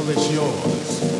Well, it's yours.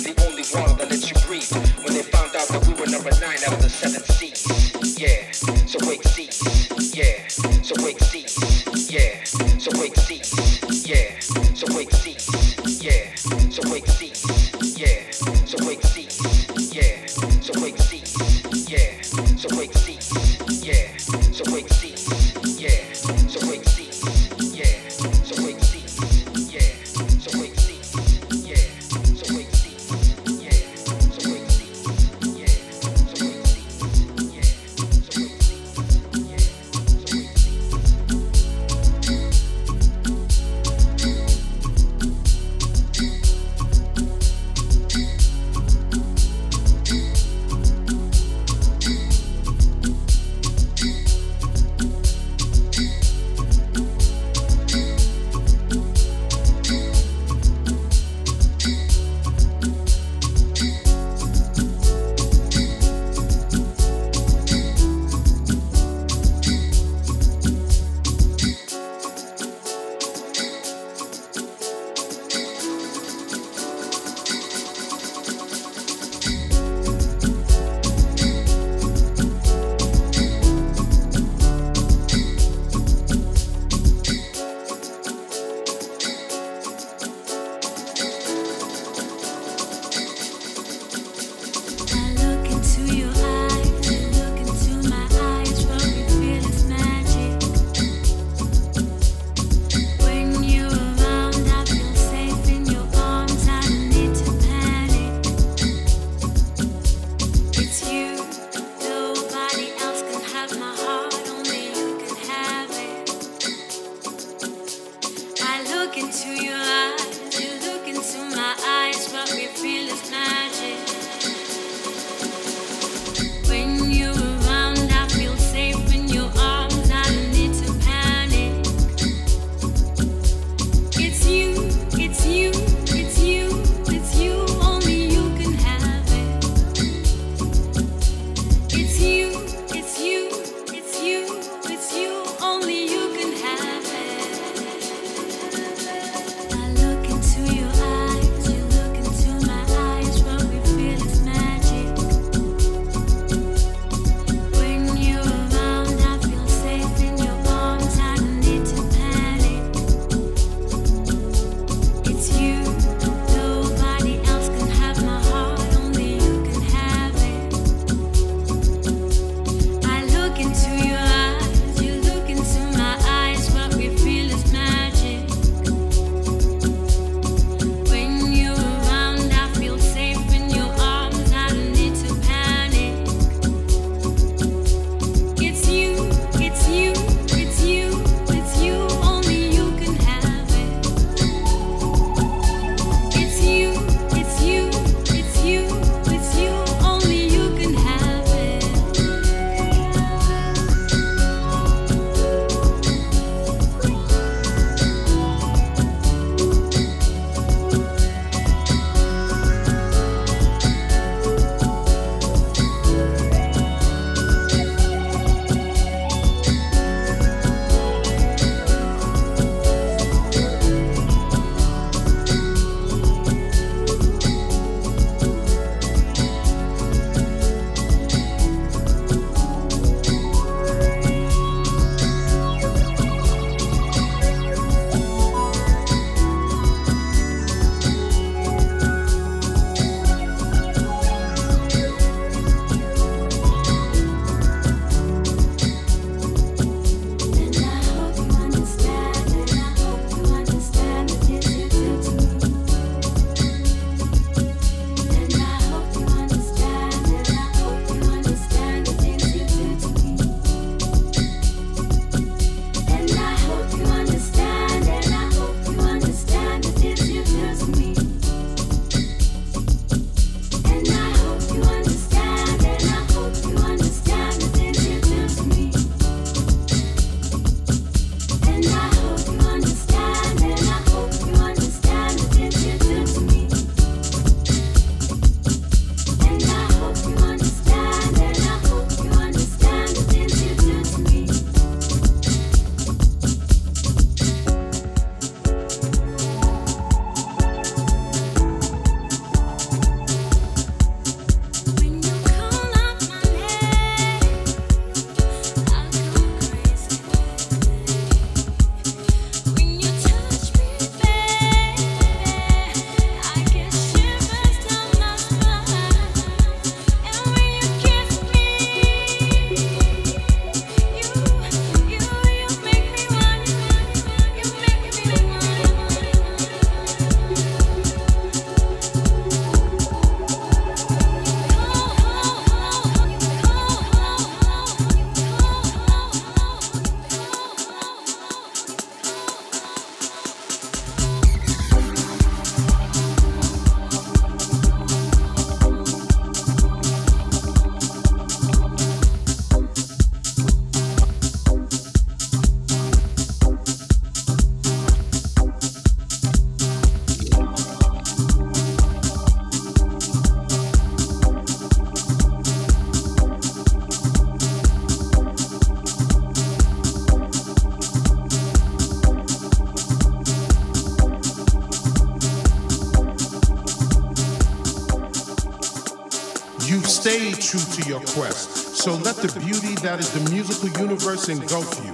the beauty that is the musical universe engulf you.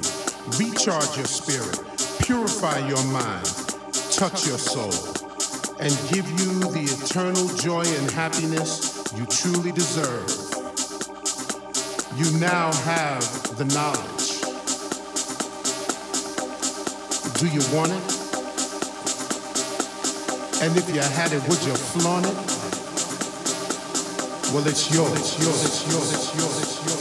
Recharge your spirit, purify your mind, touch your soul, and give you the eternal joy and happiness you truly deserve. You now have the knowledge. Do you want it? And if you had it, would you flaunt it? Well, it's yours, it's yours, it's yours, it's yours, it's yours.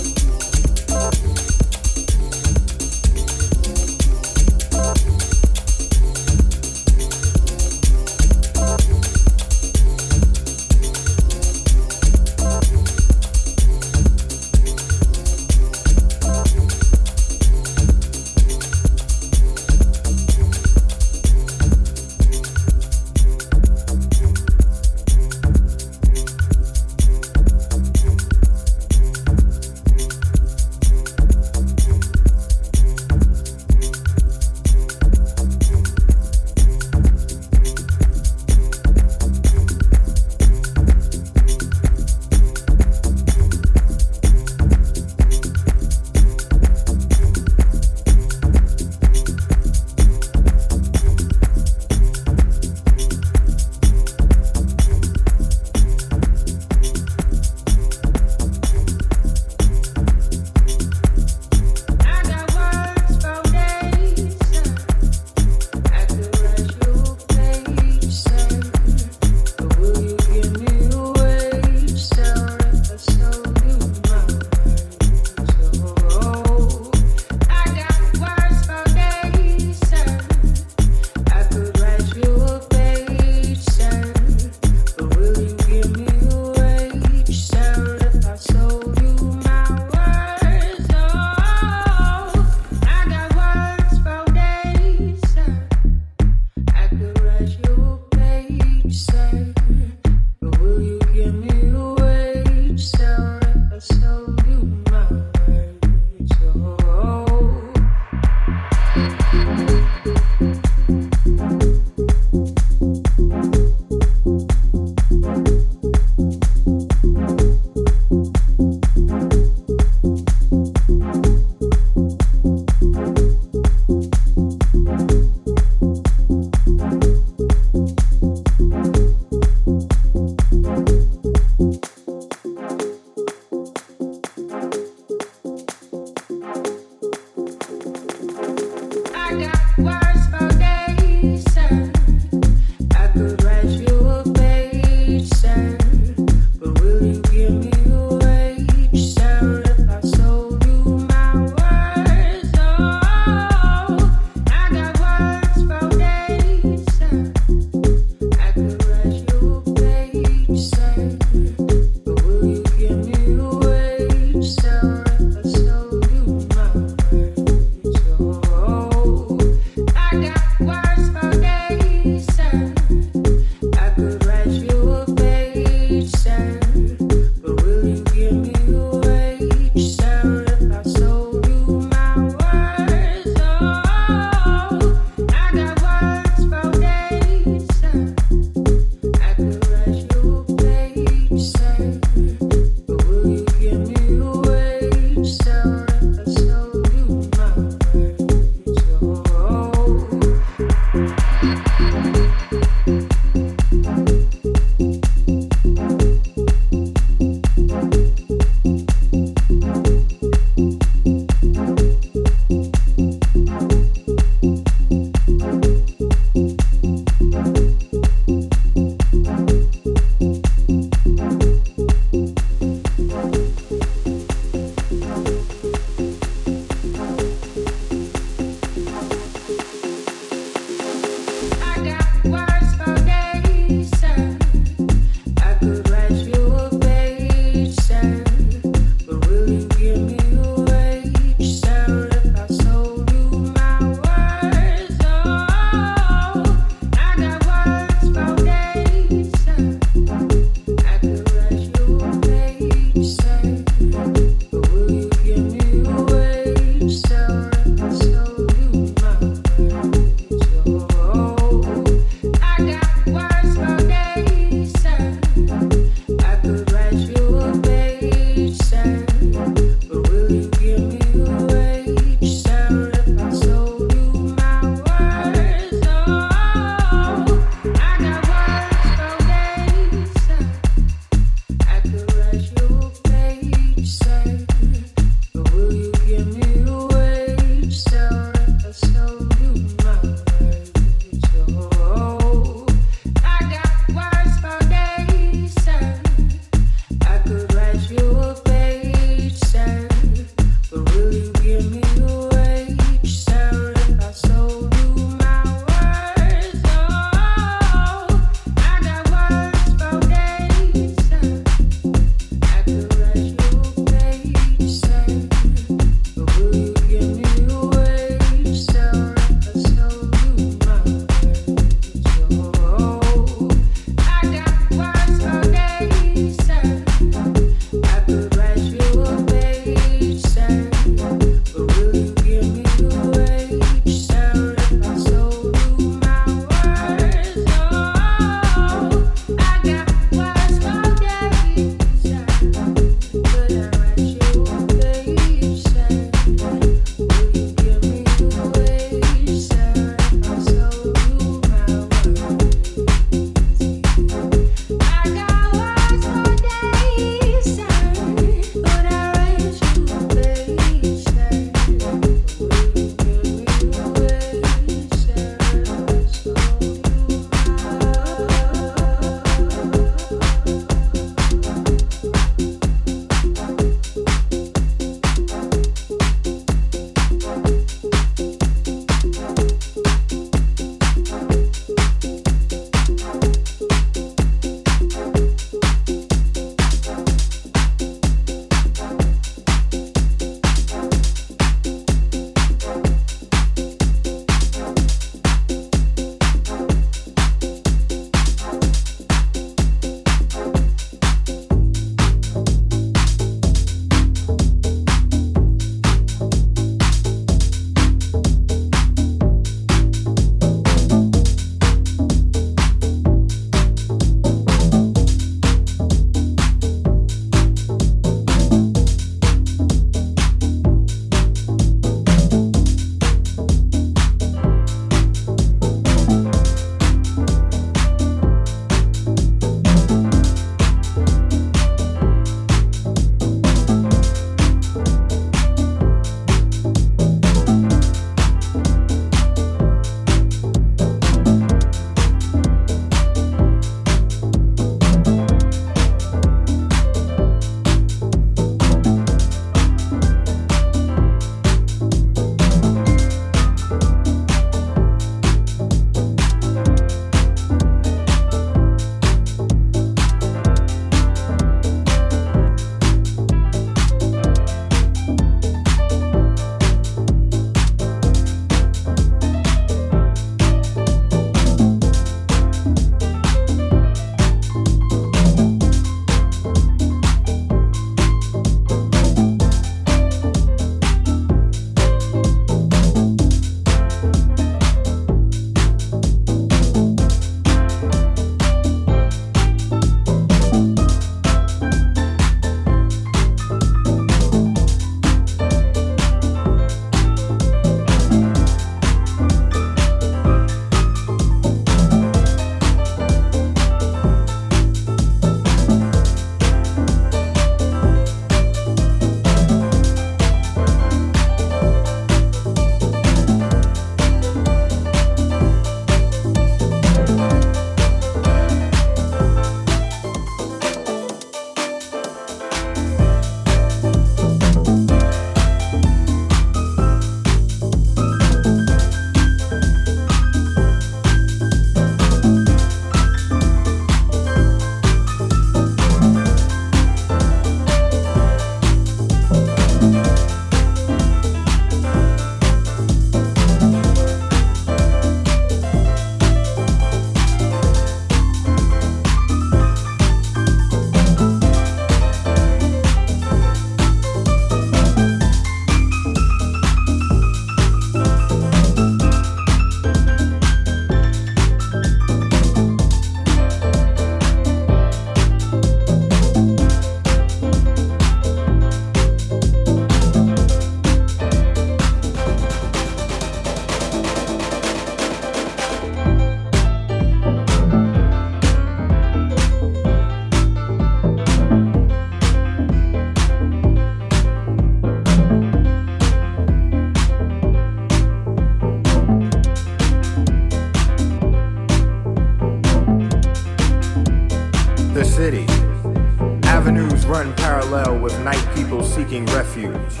With night people seeking refuge.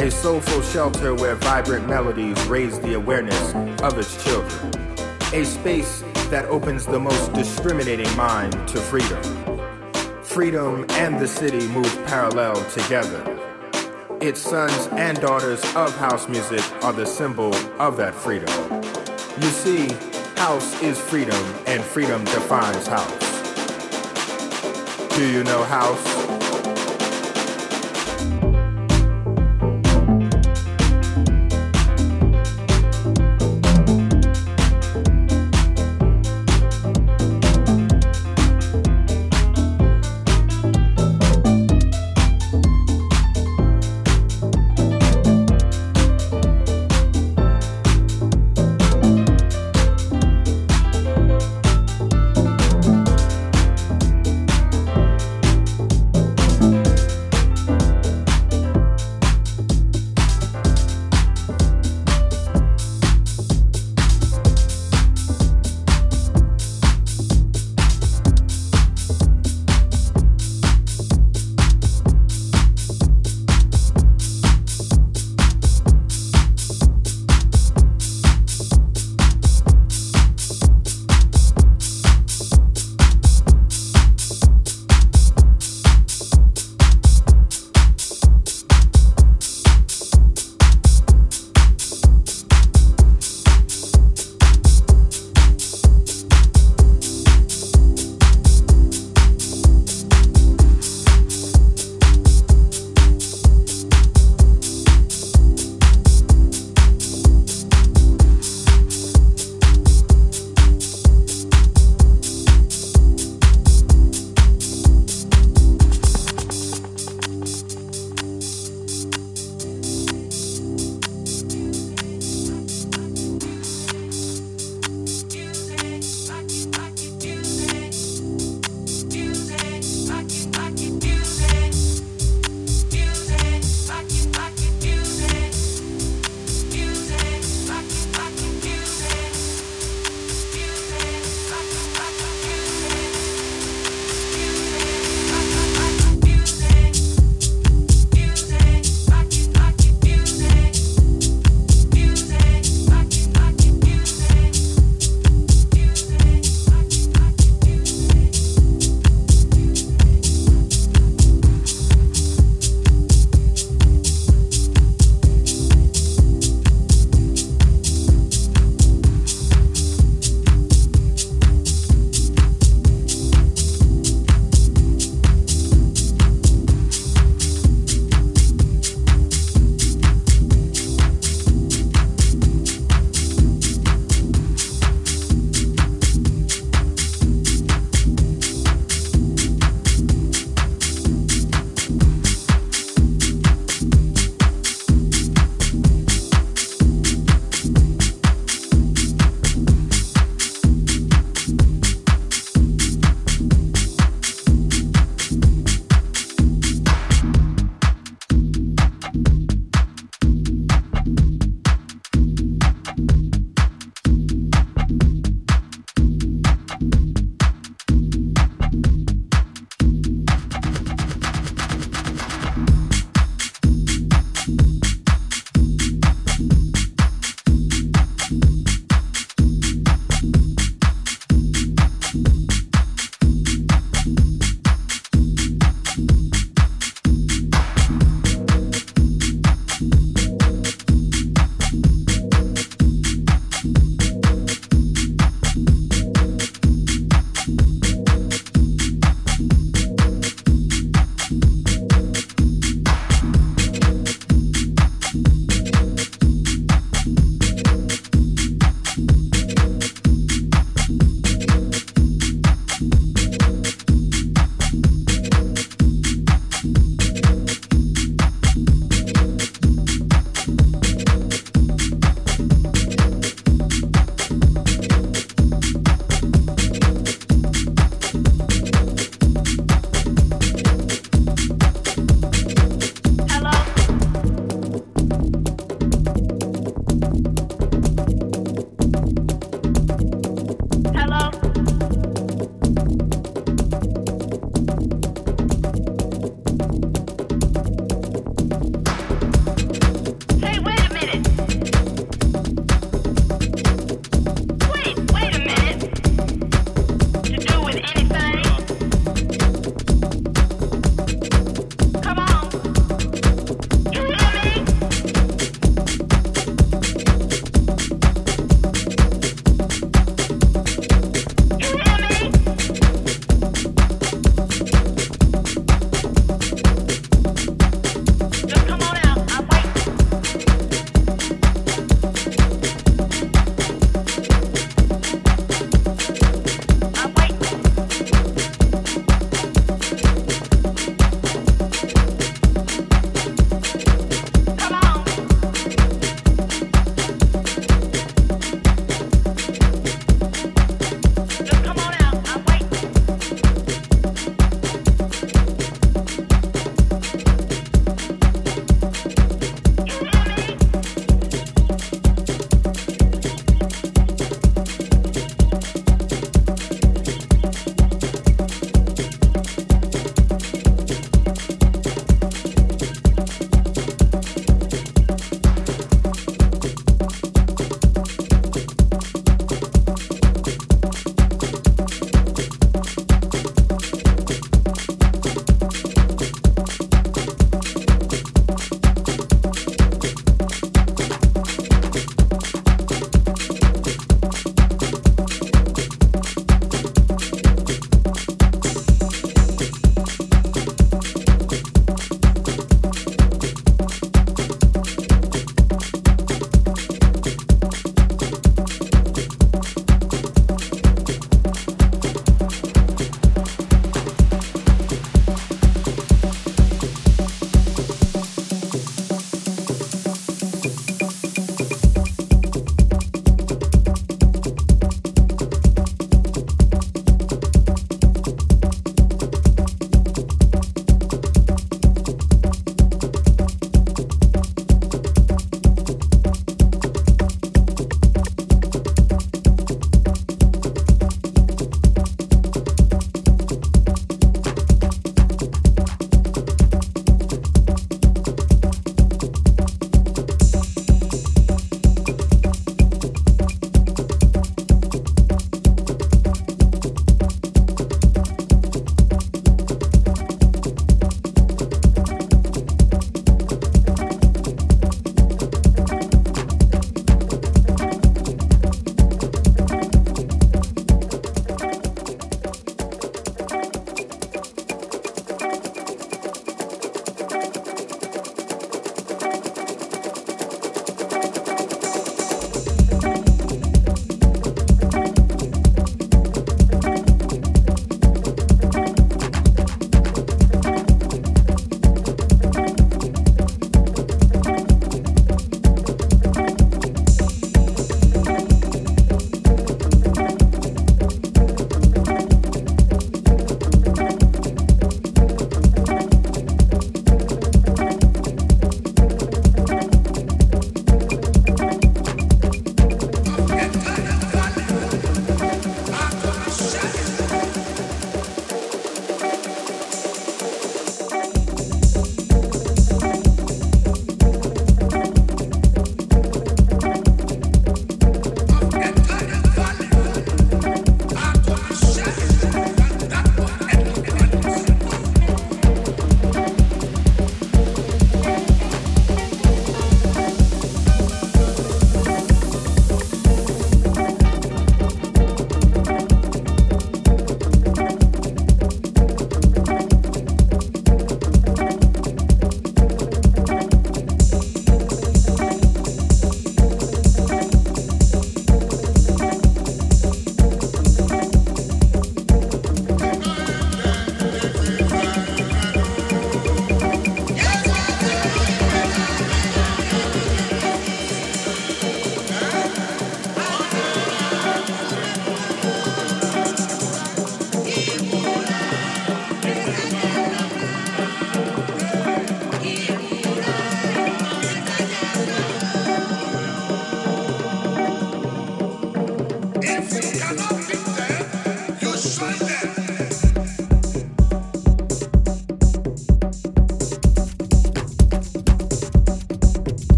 A soulful shelter where vibrant melodies raise the awareness of its children. A space that opens the most discriminating mind to freedom. Freedom and the city move parallel together. Its sons and daughters of house music are the symbol of that freedom. You see, house is freedom, and freedom defines house. Do you know house?